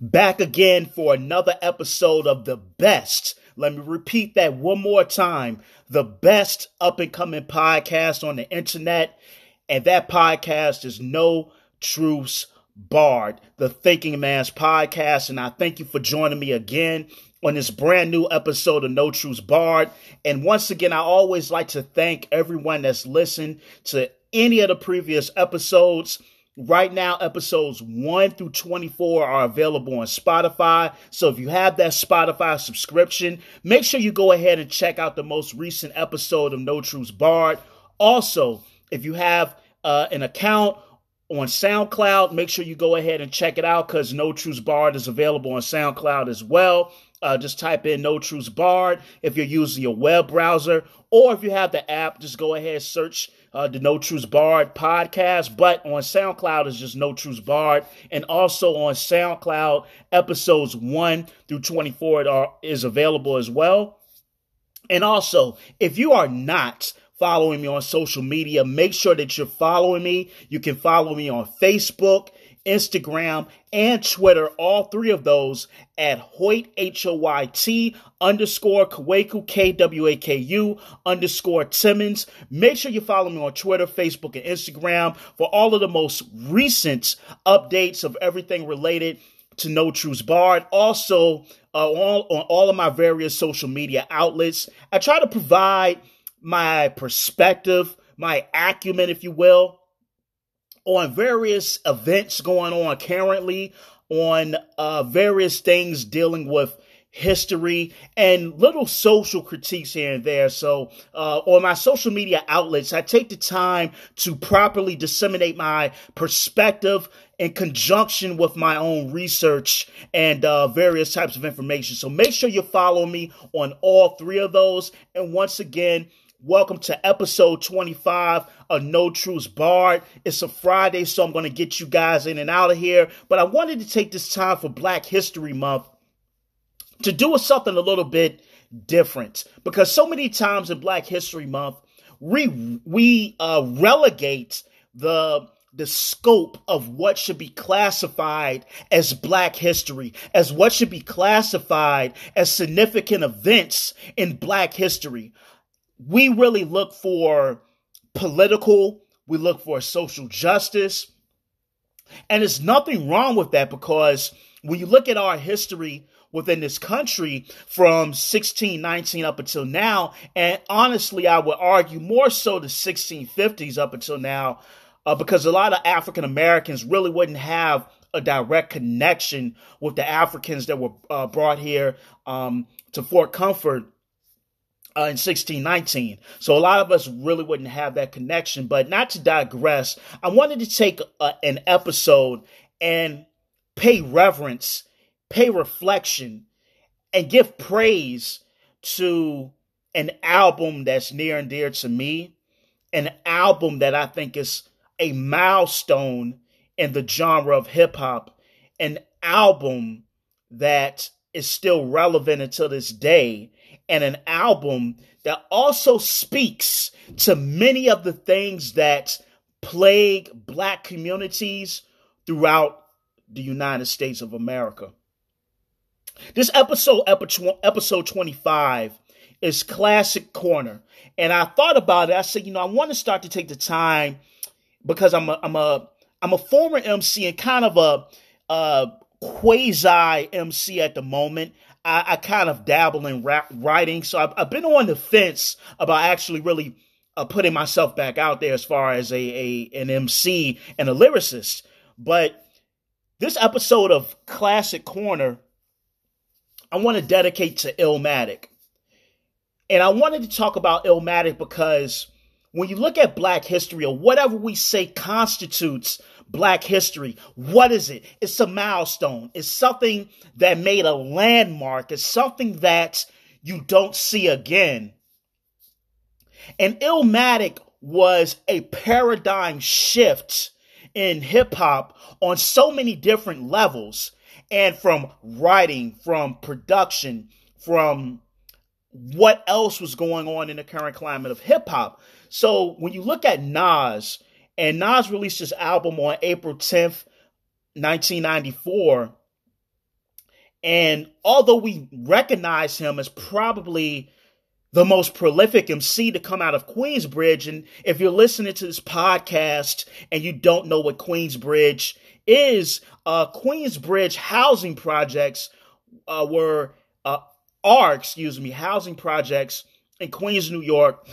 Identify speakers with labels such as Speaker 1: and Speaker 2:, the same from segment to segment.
Speaker 1: Back again for another episode of the best. Let me repeat that one more time. The best up and coming podcast on the internet. And that podcast is No Truths Barred, the Thinking Man's podcast. And I thank you for joining me again on this brand new episode of No Truths Barred. And once again, I always like to thank everyone that's listened to any of the previous episodes. Right now, episodes 1 through 24 are available on Spotify. So if you have that Spotify subscription, make sure you go ahead and check out the most recent episode of No Truths Barred. Also, if you have uh, an account on SoundCloud, make sure you go ahead and check it out because No Truths Barred is available on SoundCloud as well. Uh, just type in No Truths Barred if you're using your web browser, or if you have the app, just go ahead and search uh, the No Truths Barred podcast, but on SoundCloud is just No Truths Barred, and also on SoundCloud episodes one through twenty four are, is available as well. And also, if you are not following me on social media, make sure that you're following me. You can follow me on Facebook Instagram, and Twitter, all three of those at Hoyt, H O Y T underscore Kwaku, K W A K U underscore Timmons. Make sure you follow me on Twitter, Facebook, and Instagram for all of the most recent updates of everything related to No Truths Barred. Also, uh, on, on all of my various social media outlets, I try to provide my perspective, my acumen, if you will, on various events going on currently, on uh, various things dealing with history and little social critiques here and there. So, uh, on my social media outlets, I take the time to properly disseminate my perspective in conjunction with my own research and uh, various types of information. So, make sure you follow me on all three of those. And once again, Welcome to episode 25 of No Truths Barred. It's a Friday, so I'm going to get you guys in and out of here. But I wanted to take this time for Black History Month to do something a little bit different because so many times in Black History Month, we we uh, relegate the the scope of what should be classified as black history, as what should be classified as significant events in black history we really look for political, we look for social justice. And there's nothing wrong with that because when you look at our history within this country from 1619 up until now, and honestly, I would argue more so the 1650s up until now, uh, because a lot of African Americans really wouldn't have a direct connection with the Africans that were uh, brought here um, to Fort Comfort uh, in 1619. So a lot of us really wouldn't have that connection. But not to digress, I wanted to take a, an episode and pay reverence, pay reflection, and give praise to an album that's near and dear to me, an album that I think is a milestone in the genre of hip hop, an album that is still relevant until this day and an album that also speaks to many of the things that plague black communities throughout the United States of America. This episode, episode 25, is Classic Corner. And I thought about it. I said, you know, I want to start to take the time because I'm a, I'm a, I'm a former MC and kind of a, a quasi MC at the moment. I, I kind of dabble in rap writing, so I've, I've, been on the fence about actually really uh, putting myself back out there as far as a, a an MC and a lyricist. But this episode of Classic Corner, I want to dedicate to Illmatic. And I wanted to talk about Illmatic because when you look at Black history or whatever we say constitutes Black history. What is it? It's a milestone. It's something that made a landmark. It's something that you don't see again. And Illmatic was a paradigm shift in hip hop on so many different levels and from writing, from production, from what else was going on in the current climate of hip hop. So when you look at Nas, and Nas released his album on April 10th, 1994. And although we recognize him as probably the most prolific MC to come out of Queensbridge, and if you're listening to this podcast and you don't know what Queensbridge is, uh, Queensbridge housing projects uh, were uh, are, excuse me, housing projects in Queens, New York,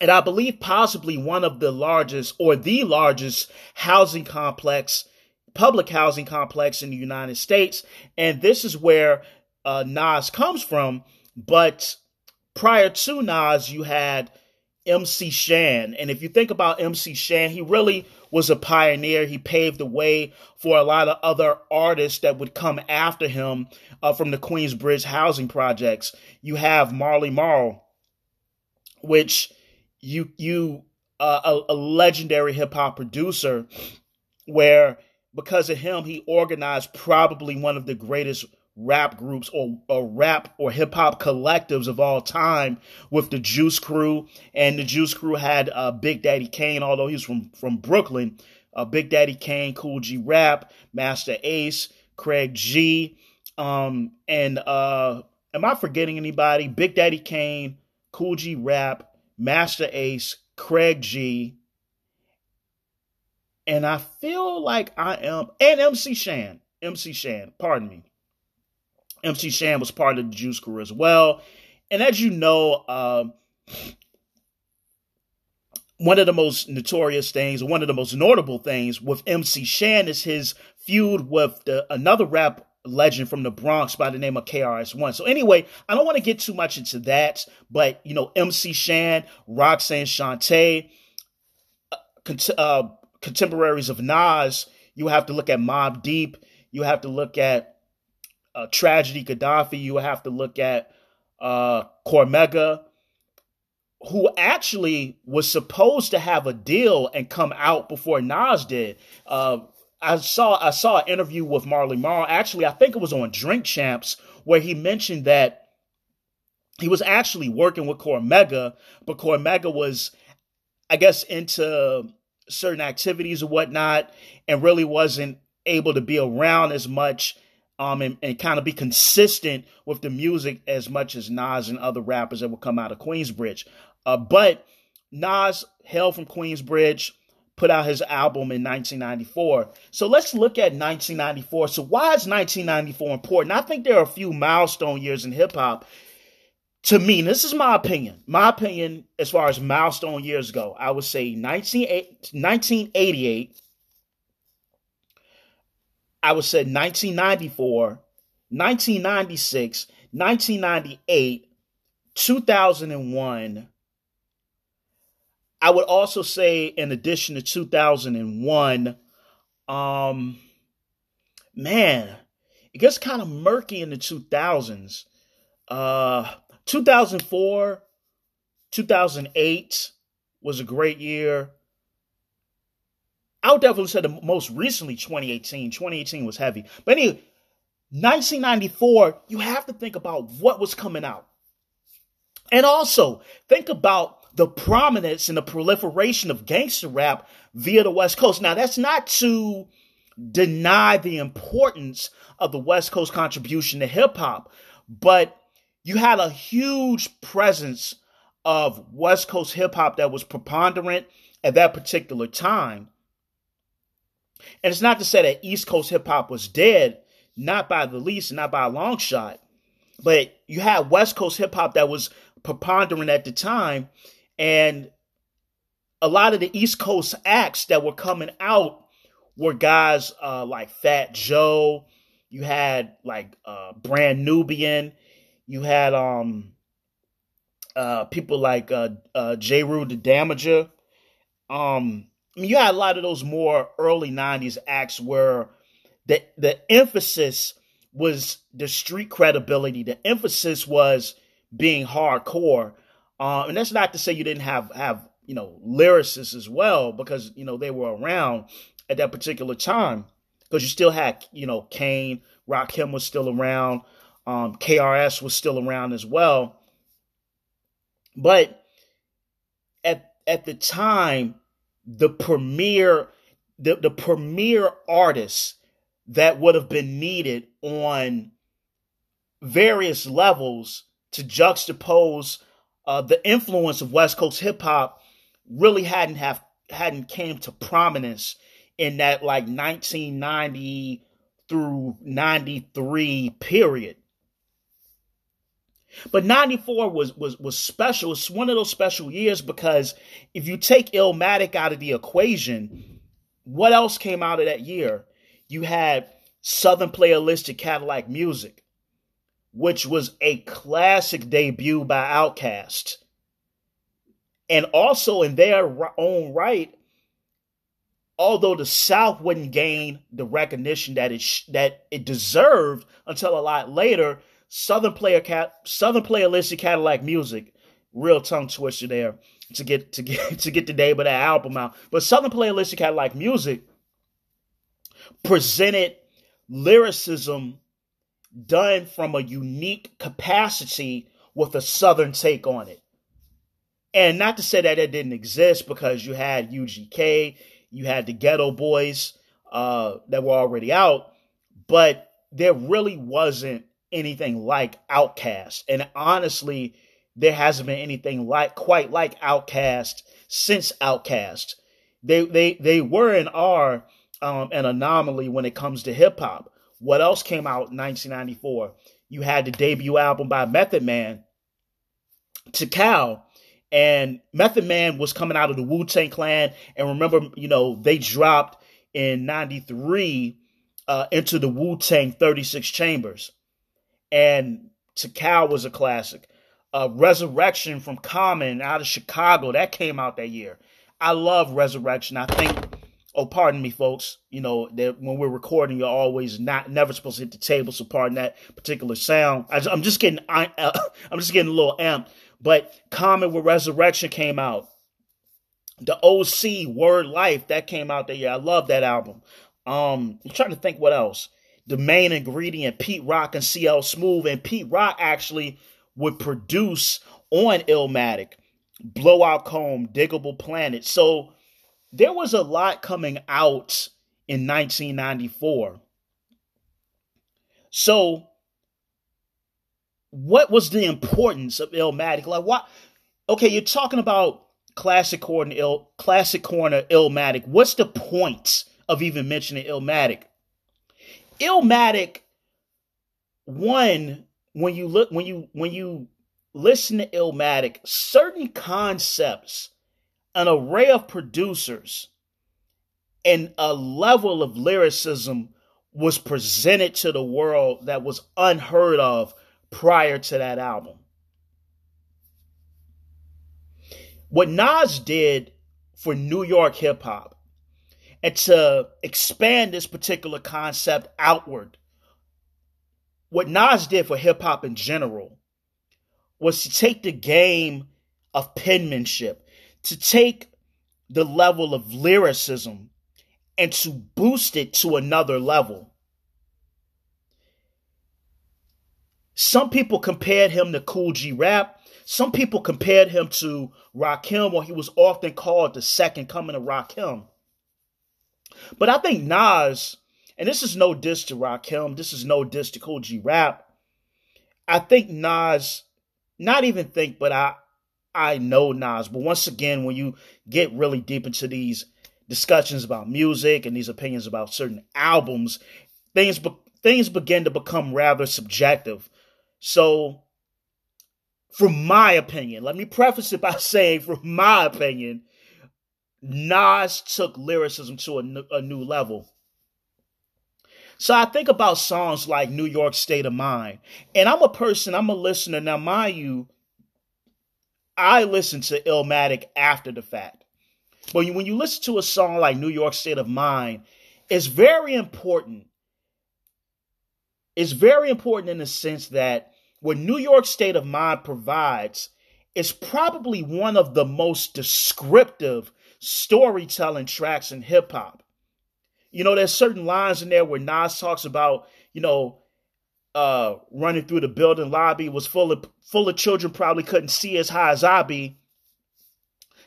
Speaker 1: and I believe possibly one of the largest or the largest housing complex, public housing complex in the United States. And this is where uh, Nas comes from. But prior to Nas, you had MC Shan. And if you think about MC Shan, he really was a pioneer. He paved the way for a lot of other artists that would come after him uh, from the Queensbridge housing projects. You have Marley Marl, which you you uh, a, a legendary hip hop producer, where because of him he organized probably one of the greatest rap groups or, or rap or hip hop collectives of all time with the Juice Crew. And the Juice Crew had uh, Big Daddy Kane, although he's from, from Brooklyn. Uh, Big Daddy Kane, Kool G Rap, Masta Ace, Craig G. Um, and uh, am I forgetting anybody? Big Daddy Kane, Kool G Rap, Masta Ace, Craig G. And I feel like I am, and MC Shan, MC Shan, pardon me. MC Shan was part of the Juice Crew as well. And as you know, uh, one of the most notorious things, one of the most notable things with MC Shan is his feud with the, another rap legend from the Bronx by the name of KRS-One. So anyway, I don't want to get too much into that, but you know, MC Shan, Roxanne Shante, uh, cont- uh, contemporaries of Nas, you have to look at Mobb Deep, you have to look at uh, Tragedy Khadafi, you have to look at uh, Cormega, who actually was supposed to have a deal and come out before Nas did. Uh, I saw I saw an interview with Marley Marl. Actually, I think it was on Drink Champs where he mentioned that he was actually working with Cormega, but Cormega was, I guess, into certain activities or whatnot, and really wasn't able to be around as much um, and, and kind of be consistent with the music as much as Nas and other rappers that would come out of Queensbridge. Uh, but Nas, hail from Queensbridge, put out his album in 1994. So let's look at 1994. So why is 1994 important? I think there are a few milestone years in hip hop. To me, this is my opinion. My opinion as far as milestone years go, I would say 1988 I would say 1994, 1996, 1998, 2001. I would also say, in addition to 2001, um, man, it gets kind of murky in the 2000s. Uh, 2004, 2008 was a great year. I would definitely say the most recently 2018. 2018 was heavy. But anyway, 1994, you have to think about what was coming out. And also think about the prominence and the proliferation of gangster rap via the West Coast. Now, that's not to deny the importance of the West Coast contribution to hip hop, but you had a huge presence of West Coast hip hop that was preponderant at that particular time. And it's not to say that East Coast hip hop was dead, not by the least, not by a long shot. But you had West Coast hip hop that was preponderant at the time, and a lot of the East Coast acts that were coming out were guys uh, like Fat Joe. You had like uh, Brand Nubian. You had um uh, people like uh, uh, Jeru the Damaja. Um, I mean, you had a lot of those more early '90s acts where the the emphasis was the street credibility. The emphasis was being hardcore, uh, and that's not to say you didn't have have you know lyricists as well, because you know they were around at that particular time. Because you still had you know Kane, Rakim was still around, um, KRS was still around as well, but at at the time the premier the, the premier artists that would have been needed on various levels to juxtapose uh, the influence of West Coast hip hop really hadn't have hadn't came to prominence in that like 1990 through 93 period. But 94 was was was special. It's one of those special years because if you take Illmatic out of the equation, what else came out of that year? You had Southern Playalistic Cadillac Music, which was a classic debut by Outkast. And also in their own right, although the South wouldn't gain the recognition that it sh- that it deserved until a lot later, Southern player cat Southern playalistic Cadillac music, real tongue twister there to get to get to get the name of that album out. But Southern playalistic Cadillac music presented lyricism done from a unique capacity with a Southern take on it. And not to say that it didn't exist because you had UGK, you had the Geto Boys uh, that were already out, but there really wasn't anything like Outkast. And honestly, there hasn't been anything like quite like Outkast since Outkast. They they they were and are um, an anomaly when it comes to hip hop. What else came out in 1994? You had the debut album by Method Man, Tical, and Method Man was coming out of the Wu Tang Clan. And remember, you know, they dropped in 93 uh, into the Wu Tang 36 Chambers. And Tical was a classic. Uh, Resurrection from Common out of Chicago, that came out that year. I love Resurrection. I think, oh, pardon me, folks. You know, that when we're recording, you're always not never supposed to hit the table, so pardon that particular sound. I, am just getting, I, I'm just getting a little amped but Common with Resurrection came out. The OC Word Life that came out that year. I love that album. Um, I'm trying to think what else. The main ingredient, Pete Rock and CL Smooth, and Pete Rock actually would produce on Illmatic, Blowout Comb, Digable Planet. So there was a lot coming out in 1994. So what was the importance of Illmatic? Like what? Okay, you're talking about classic corner, Ill, classic corner, Illmatic. What's the point of even mentioning Illmatic? Illmatic, one when you look when you when you listen to Illmatic, certain concepts, an array of producers, and a level of lyricism was presented to the world that was unheard of prior to that album. What Nas did for New York hip hop and to expand this particular concept outward, what Nas did for hip hop in general was to take the game of penmanship, to take the level of lyricism and to boost it to another level. Some people compared him to Kool G Rap. Some people compared him to Rakim, or he was often called the second coming of Rakim. But I think Nas, and this is no diss to Rakim, this is no diss to Kool G Rap. I think Nas, not even think, but I I know Nas. But once again, when you get really deep into these discussions about music and these opinions about certain albums, things be- things begin to become rather subjective. So, from my opinion, let me preface it by saying, from my opinion, Nas took lyricism to a, a new level. So I think about songs like New York State of Mind. And I'm a person, I'm a listener. Now, mind you, I listen to Illmatic after the fact. But when you listen to a song like New York State of Mind, it's very important. It's very important in the sense that what New York State of Mind provides is probably one of the most descriptive storytelling tracks in hip hop. You know, there's certain lines in there where Nas talks about, you know, uh, running through the building lobby was full of full of children probably couldn't see as high as I be.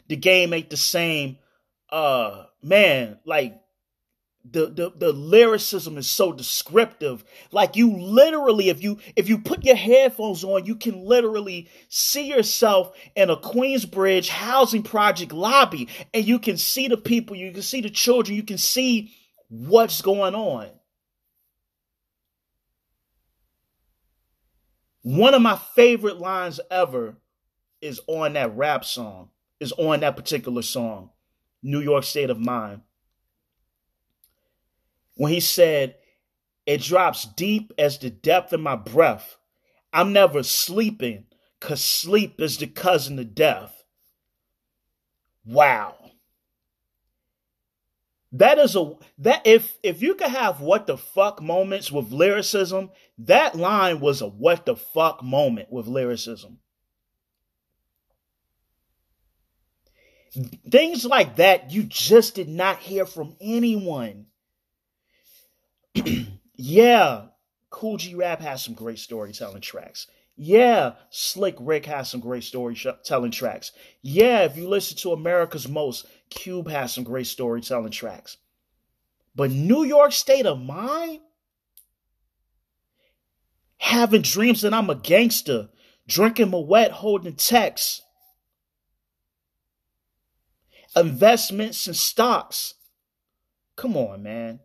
Speaker 1: The game ain't the same. Uh, man, like the, the the lyricism is so descriptive like you literally if you if you put your headphones on you can literally see yourself in a queensbridge housing project lobby and you can see the people you can see the children you can see what's going on one of my favorite lines ever is on that rap song is on that particular song new york state of mind when he said, It drops deep as the depth of my breath. I'm never sleeping, because sleep is the cousin of death. Wow. That is a that if if you could have what the fuck moments with lyricism, that line was a what the fuck moment with lyricism. Things like that you just did not hear from anyone. yeah, Kool G Rap has some great storytelling tracks. Yeah, Slick Rick has some great storytelling tracks. Yeah, if you listen to America's Most, Cube has some great storytelling tracks. But New York State of Mind? Having dreams that I'm a gangster, drinking my wet, holding texts, investments and stocks. Come on, man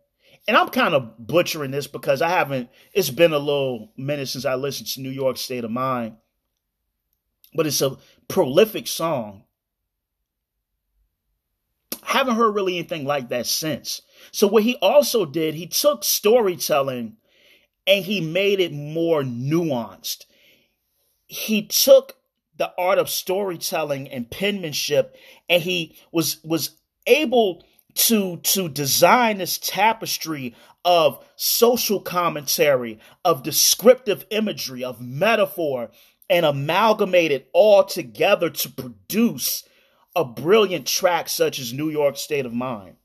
Speaker 1: and I'm kind of butchering this because I haven't, it's been a little minute since I listened to New York State of Mind, but it's a prolific song. Haven't heard really anything like that since. So, what he also did, he took storytelling and he made it more nuanced. He took the art of storytelling and penmanship and he was was able to to design this tapestry of social commentary, of descriptive imagery, of metaphor, and amalgamate it all together to produce a brilliant track such as New York State of Mind.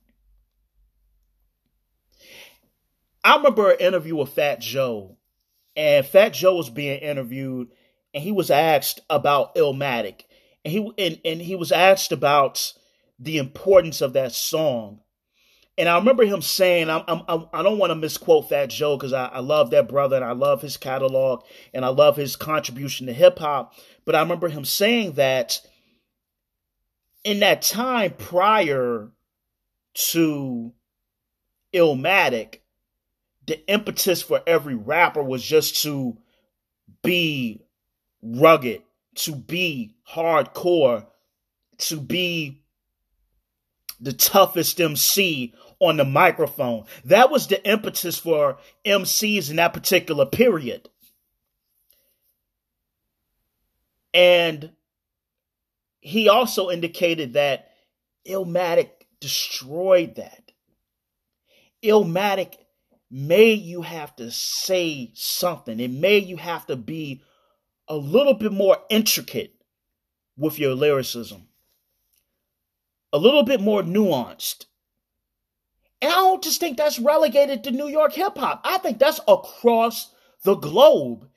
Speaker 1: I remember an interview with Fat Joe, and Fat Joe was being interviewed, and he was asked about Illmatic, and he and, and he was asked about the importance of that song. And I remember him saying, I'm, I'm, I don't want to misquote Fat Joe because I, I love that brother and I love his catalog and I love his contribution to hip hop. But I remember him saying that in that time prior to Illmatic, the impetus for every rapper was just to be rugged, to be hardcore, to be the toughest MC on the microphone. That was the impetus for MCs in that particular period. And he also indicated that Illmatic destroyed that. Illmatic made you have to say something. It made you have to be a little bit more intricate with your lyricism a little bit more nuanced. And I don't just think that's relegated to New York hip hop. I think that's across the globe.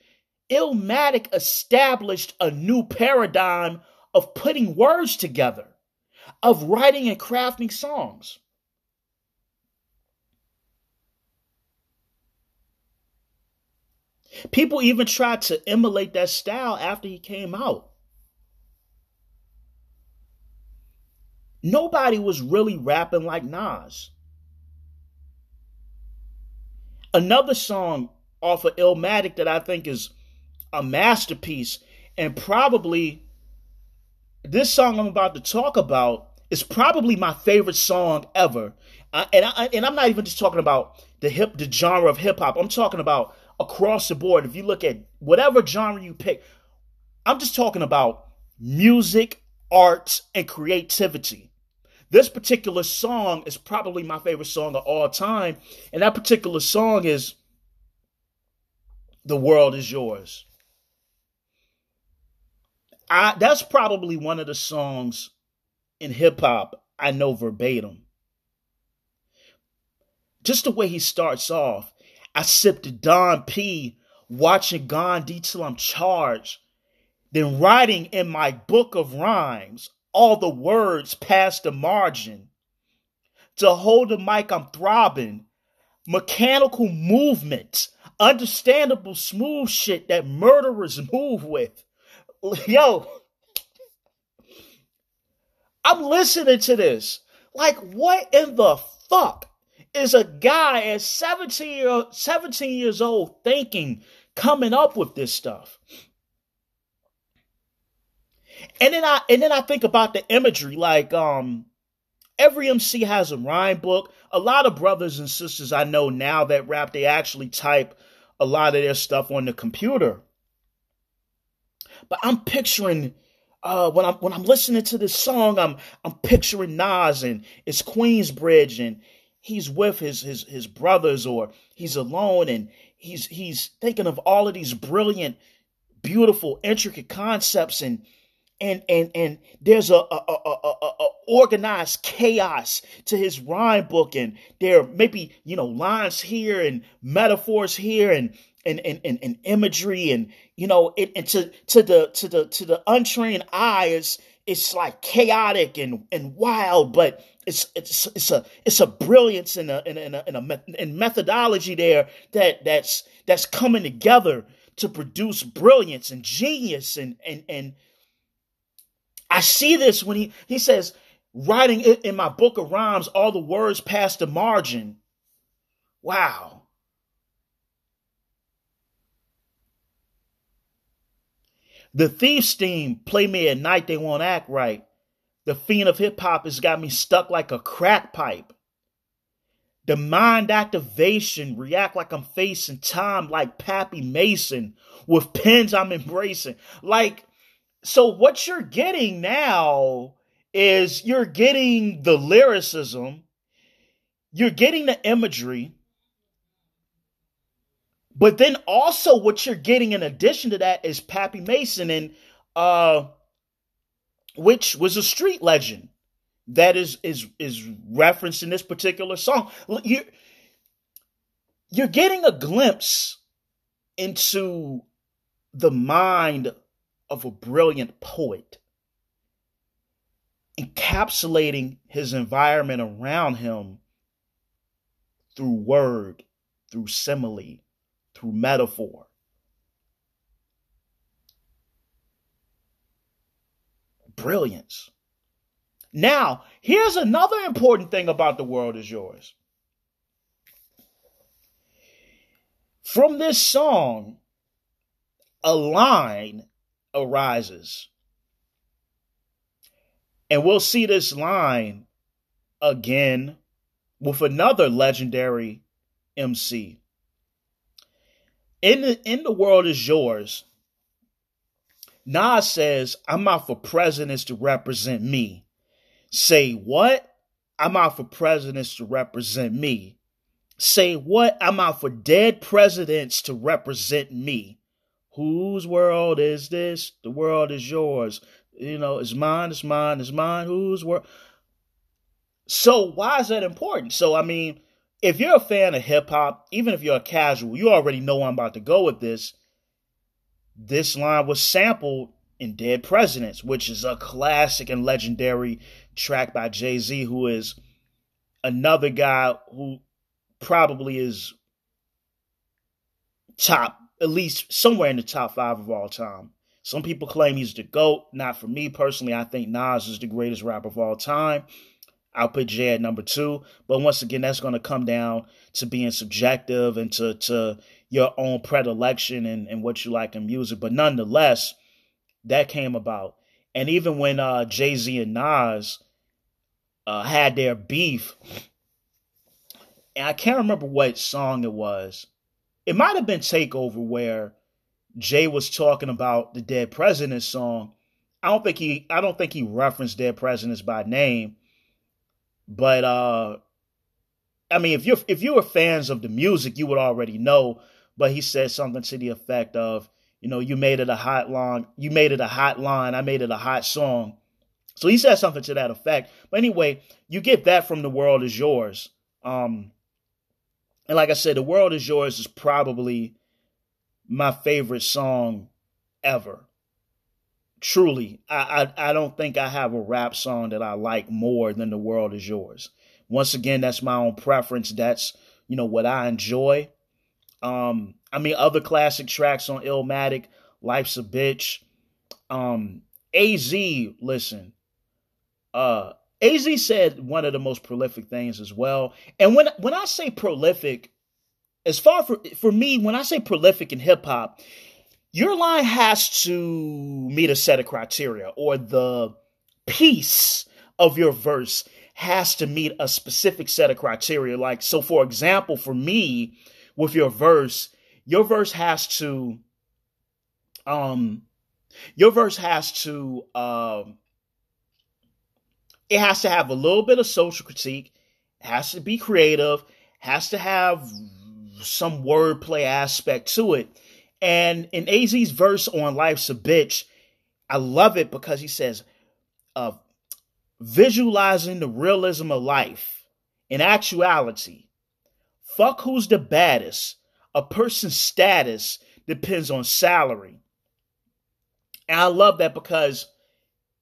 Speaker 1: Illmatic established a new paradigm of putting words together, of writing and crafting songs. People even tried to emulate that style after he came out. Nobody was really rapping like Nas. Another song off of Illmatic that I think is a masterpiece, and probably this song I'm about to talk about is probably my favorite song ever. Uh, and I, and I'm not even just talking about the hip the genre of hip hop. I'm talking about across the board. If you look at whatever genre you pick, I'm just talking about music, arts, and creativity. This particular song is probably my favorite song of all time. And that particular song is The World Is Yours. I, that's probably one of the songs in hip hop I know verbatim. Just the way he starts off. I sipped the Don P, watching Gandhi till I'm charged, then writing in my book of rhymes all the words past the margin To hold the mic, I'm throbbing. Mechanical movement. Understandable smooth shit that murderers move with. Yo, I'm listening to this. Like, what in the fuck is a guy at 17, year, 17 years old thinking, coming up with this stuff? And then I and then I think about the imagery, like um every MC has a rhyme book. A lot of brothers and sisters I know now that rap, they actually type a lot of their stuff on the computer. But I'm picturing uh, when I'm when I'm listening to this song, I'm I'm picturing Nas and it's Queensbridge and he's with his his his brothers or he's alone and he's he's thinking of all of these brilliant, beautiful, intricate concepts and and and and there's a, a, a, a, organized chaos to his rhyme book and there may be you know lines here and metaphors here and and and, and, and imagery and you know it and to to the to the to the untrained eye is it's like chaotic and and wild but it's it's it's a it's a brilliance in a in a, in a, in a in methodology there that that's that's coming together to produce brilliance and genius and and and I see this when he, he says, writing it in my book of rhymes, all the words past the margin. Wow. The thief's theme, play me at night, they won't act right. The fiend of hip hop has got me stuck like a crack pipe. The mind activation, react like I'm facing time like Pappy Mason. With pens I'm embracing. Like, so what you're getting now is you're getting the lyricism, you're getting the imagery, but then also what you're getting in addition to that is Pappy Mason and uh which was a street legend that is is is referenced in this particular song. You you're getting a glimpse into the mind of a brilliant poet, encapsulating his environment around him through word, through simile, through metaphor. Brilliance. Now, here's another important thing about The World Is Yours. From this song, a line arises. And we'll see this line again with another legendary MC. In the, in the world is yours. Nas says, I'm out for presidents to represent me. Say what? I'm out for presidents to represent me. Say what? I'm out for dead presidents to represent me. Whose world is this? The world is yours. You know, it's mine, it's mine, it's mine. Whose world? So, why is that important? So, I mean, if you're a fan of hip hop, even if you're a casual, you already know I'm about to go with this. This line was sampled in Dead Presidents, which is a classic and legendary track by Jay Z, who is another guy who probably is top at least somewhere in the top five of all time. Some people claim he's the GOAT. Not for me personally. I think Nas is the greatest rapper of all time. I'll put Jay at number two. But once again, that's going to come down to being subjective and to, to your own predilection and, and what you like in music. But nonetheless, that came about. And even when uh, Jay Z and Nas uh, had their beef, and I can't remember what song it was, it might have been Takeover where Jay was talking about the Dead Presidents song. I don't think he I don't think he referenced Dead Presidents by name. But uh I mean if you're if you were fans of the music, you would already know. But he said something to the effect of, you know, you made it a hot line, you made it a hot line, I made it a hot song. So he said something to that effect. But anyway, you get that from the world is yours. Um and like I said, The World Is Yours is probably my favorite song ever. Truly, I, I, I don't think I have a rap song that I like more than The World Is Yours. once again, that's my own preference. That's you know what I enjoy. Um, I mean, other classic tracks on Illmatic, "Life's a Bitch." Um, Az, listen, uh, Az said one of the most prolific things as well. And when when I say prolific, as far for for me, when I say prolific in hip hop, your line has to meet a set of criteria, or the piece of your verse has to meet a specific set of criteria. Like, so for example, for me, with your verse, your verse has to, um, your verse has to, um, it has to have a little bit of social critique, has to be creative, has to have some wordplay aspect to it. And in AZ's verse on Life's a Bitch, I love it because he says, uh, visualizing the realism of life. In actuality, fuck who's the baddest. A person's status depends on salary. And I love that because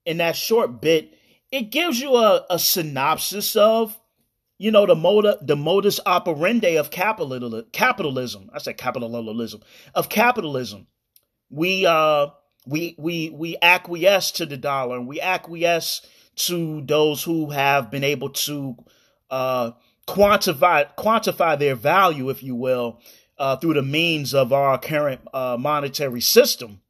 Speaker 1: in that short bit, it gives you a, a synopsis of, you know, the moda, the modus operandi of capital, capitalism. I said capitalism of capitalism. We uh we we we acquiesce to the dollar and we acquiesce to those who have been able to uh, quantify quantify their value, if you will, uh, through the means of our current uh, monetary system.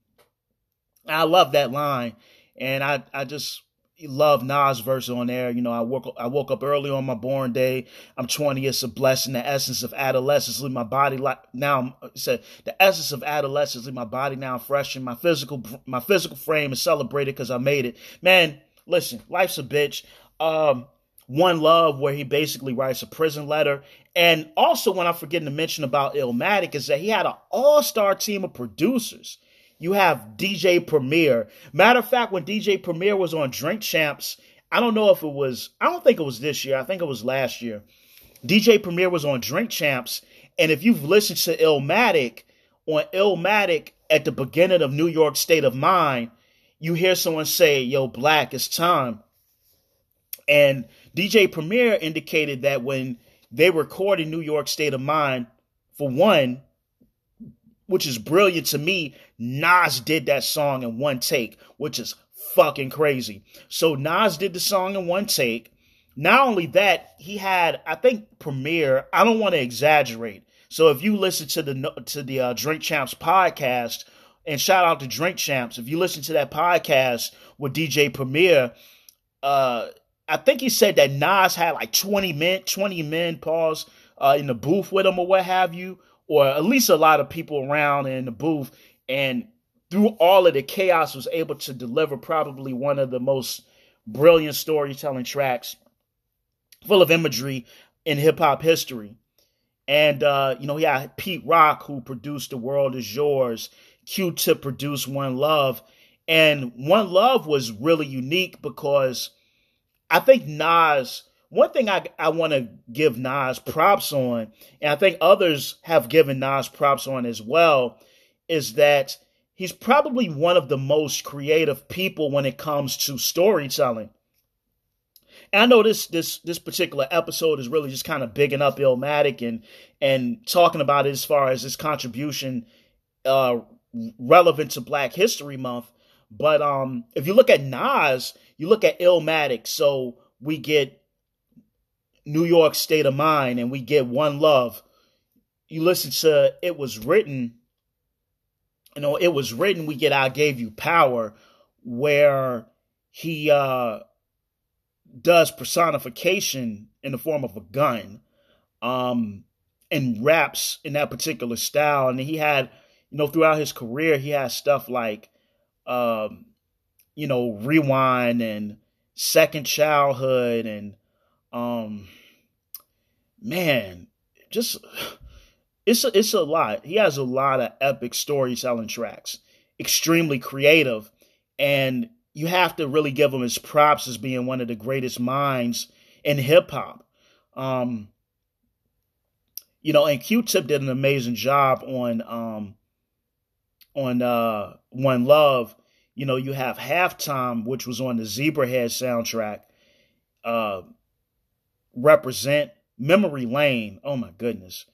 Speaker 1: I love that line, and I I just love Nas verse on there. You know, I woke I woke up early on my born day. I'm 20. It's a blessing. The essence of adolescence leave my body like now. Said the essence of adolescence leave my body now fresh, and my physical my physical frame is celebrated because I made it. Man, listen, life's a bitch. Um, one Love, where he basically writes a prison letter. And also, when I'm forgetting to mention about Illmatic, is that he had an all star team of producers. You have DJ Premier. Matter of fact, when DJ Premier was on Drink Champs, I don't know if it was, I don't think it was this year. I think it was last year. DJ Premier was on Drink Champs. And if you've listened to Illmatic, on Illmatic at the beginning of New York State of Mind, you hear someone say, Yo, Black, it's time. And DJ Premier indicated that when they recorded New York State of Mind, for one, which is brilliant to me, Nas did that song in one take, which is fucking crazy. So Nas did the song in one take. Not only that, he had, I think, Premier. I don't want to exaggerate. So if you listen to the to the uh, Drink Champs podcast, and shout out to Drink Champs. If you listen to that podcast with DJ Premier, uh, I think he said that Nas had like 20 men, 20 men pause uh, in the booth with him or what have you, or at least a lot of people around in the booth. And through all of the chaos, was able to deliver probably one of the most brilliant storytelling tracks, full of imagery in hip hop history. And uh, you know, had Pete Rock, who produced "The World Is Yours." Q-Tip produced One Love. And One Love was really unique because I think Nas, one thing I, I want to give Nas props on, and I think others have given Nas props on as well, is that he's probably one of the most creative people when it comes to storytelling. And I know this this this particular episode is really just kind of bigging up Illmatic and and talking about it as far as his contribution uh, relevant to Black History Month. But um, if you look at Nas, you look at Illmatic. So we get New York State of Mind and we get One Love. You listen to It Was Written. You know, It Was Written, we get I Gave You Power, where he uh, does personification in the form of a gun um, and raps in that particular style. And he had you know, throughout his career, he has stuff like, um, you know, Rewind and Second Childhood and, um, man, just it's a, it's a lot. He has a lot of epic storytelling tracks, extremely creative, and you have to really give him his props as being one of the greatest minds in hip hop. Um, you know, and Q-Tip did an amazing job on um, on uh, One Love, you know, you have Halftime, which was on the Zebrahead soundtrack. Uh, represent. Memory Lane. Oh my goodness.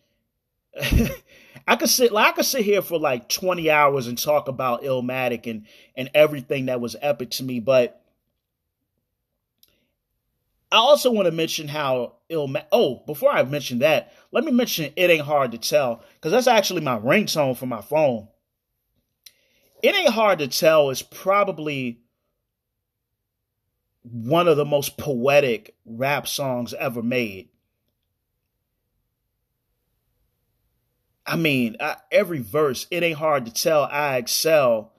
Speaker 1: I could sit like I could sit here for like 20 hours and talk about Illmatic and and everything that was epic to me, but I also want to mention how Illmatic. Oh, before I mention that, let me mention it ain't hard to tell because that's actually my ringtone for my phone. It ain't hard to tell is probably one of the most poetic rap songs ever made. I mean, I, every verse, it ain't hard to tell I excel.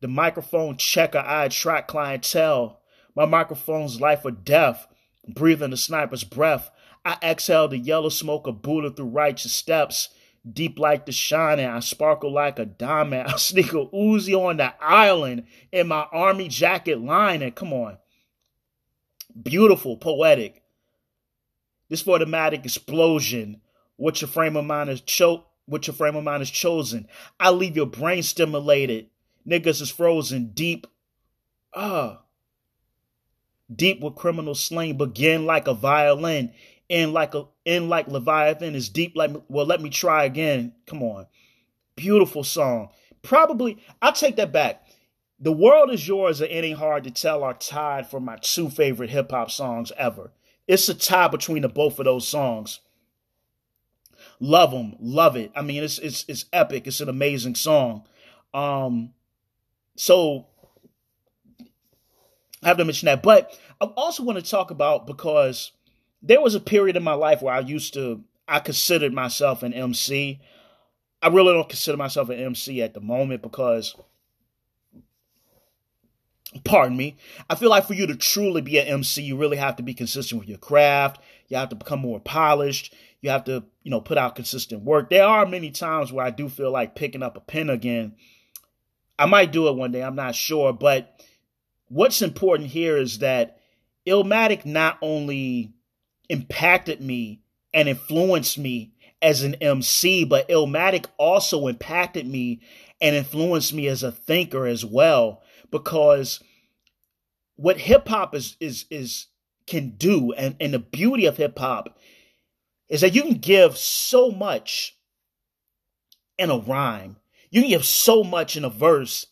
Speaker 1: The microphone checker, I attract clientele. My microphone's life or death, breathing the sniper's breath. I exhale the yellow smoke of Buddha through righteous steps. Deep like the shining, I sparkle like a diamond. I sneak a Uzi on the island in my army jacket lining. Come on. Beautiful, poetic. This for the matic explosion. What your frame of mind is choked what your frame of mind is chosen. I leave your brain stimulated. Niggas is frozen deep. Ah. Deep with criminal slang. Begin like a violin. End like a end like Leviathan is deep like well, let me try again. Come on. Beautiful song. Probably I'll take that back. The World Is Yours and It Ain't Hard to Tell are tied for my two favorite hip hop songs ever. It's a tie between the both of those songs. Love them, love it. I mean, it's it's it's epic. It's an amazing song. Um, so I have to mention that, but I also want to talk about because there was a period in my life where I used to I considered myself an MC. I really don't consider myself an MC at the moment because pardon me. I feel like for you to truly be an MC, you really have to be consistent with your craft. You have to become more polished. You have to, you know, put out consistent work. There are many times where I do feel like picking up a pen again. I might do it one day, I'm not sure. But what's important here is that Illmatic not only impacted me and influenced me as an MC, but Illmatic also impacted me and influenced me as a thinker as well. Because what hip hop is is is can do and, and the beauty of hip hop is that you can give so much in a rhyme. You can give so much in a verse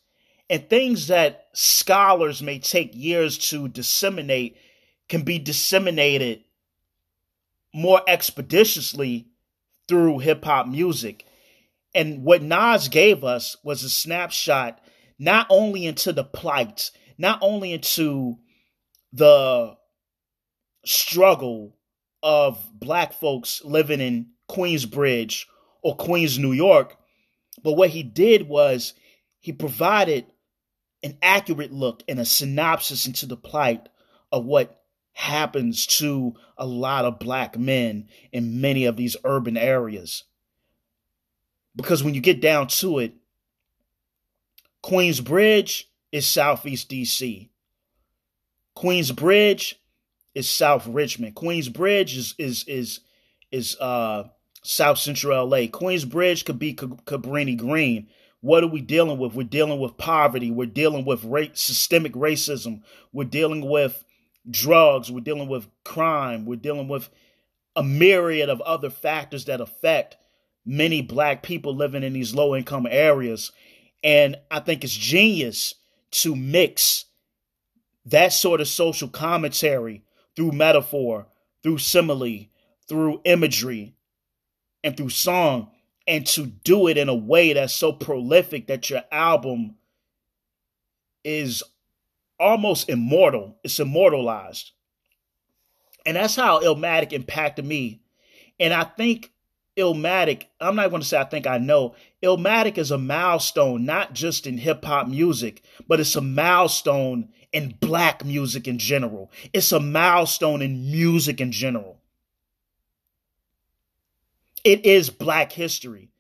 Speaker 1: and things that scholars may take years to disseminate can be disseminated more expeditiously through hip hop music. And what Nas gave us was a snapshot not only into the plight, not only into the struggle of black folks living in Queensbridge or Queens, New York. But what he did was he provided an accurate look and a synopsis into the plight of what happens to a lot of black men in many of these urban areas. Because when you get down to it, Queensbridge is Southeast DC. Queensbridge is South Richmond. Queensbridge is is is is uh South Central LA. Queensbridge could be Cabrini Green. What are we dealing with? We're dealing with poverty. We're dealing with race, systemic racism. We're dealing with drugs. We're dealing with crime. We're dealing with a myriad of other factors that affect many black people living in these low income areas. And I think it's genius to mix that sort of social commentary through metaphor, through simile, through imagery, and through song, and to do it in a way that's so prolific that your album is almost immortal. It's immortalized. And that's how Illmatic impacted me. And I think Illmatic, I'm not going to say I think I know, Illmatic is a milestone, not just in hip hop music, but it's a milestone in black music in general. It's a milestone in music in general. It is black history.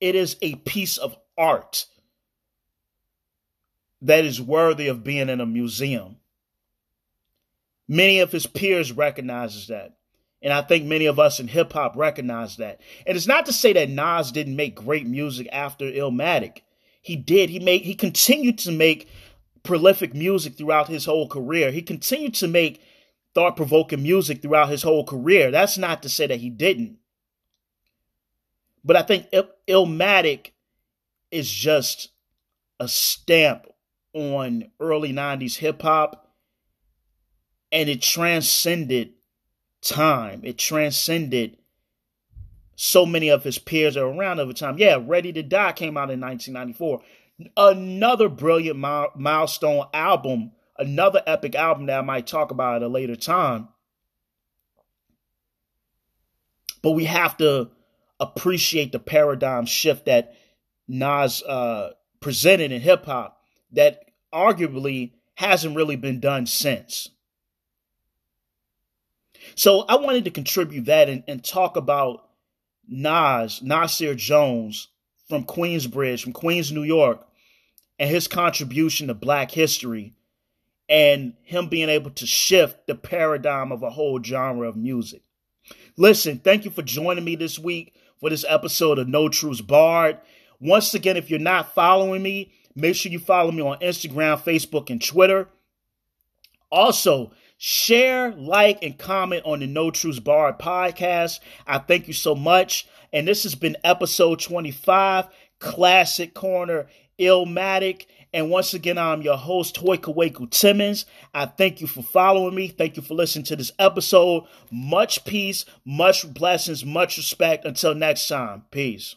Speaker 1: It is a piece of art that is worthy of being in a museum. Many of his peers recognizes that. And I think many of us in hip hop recognize that. And it's not to say that Nas didn't make great music after Illmatic. He did. He made he continued to make prolific music throughout his whole career. He continued to make thought provoking music throughout his whole career. That's not to say that he didn't. But I think Il- Illmatic is just a stamp on early 90s hip hop and it transcended time. It transcended so many of his peers are around over time. Yeah, Ready to Die came out in 1994. Another brilliant milestone album, another epic album that I might talk about at a later time. But we have to appreciate the paradigm shift that Nas uh, presented in hip hop that arguably hasn't really been done since. So I wanted to contribute that and, and talk about Nas, Nasir Jones from Queensbridge, from Queens, New York, and his contribution to black history and him being able to shift the paradigm of a whole genre of music. Listen, thank you for joining me this week for this episode of No Truths Barred. Once again, if you're not following me, make sure you follow me on Instagram, Facebook, and Twitter. Also, share, like, and comment on the No Truths Barred podcast. I thank you so much. And this has been episode 25, Classic Corner Illmatic. And once again, I'm your host, Toy Kaweku Timmons. I thank you for following me. Thank you for listening to this episode. Much peace, much blessings, much respect. Until next time, peace.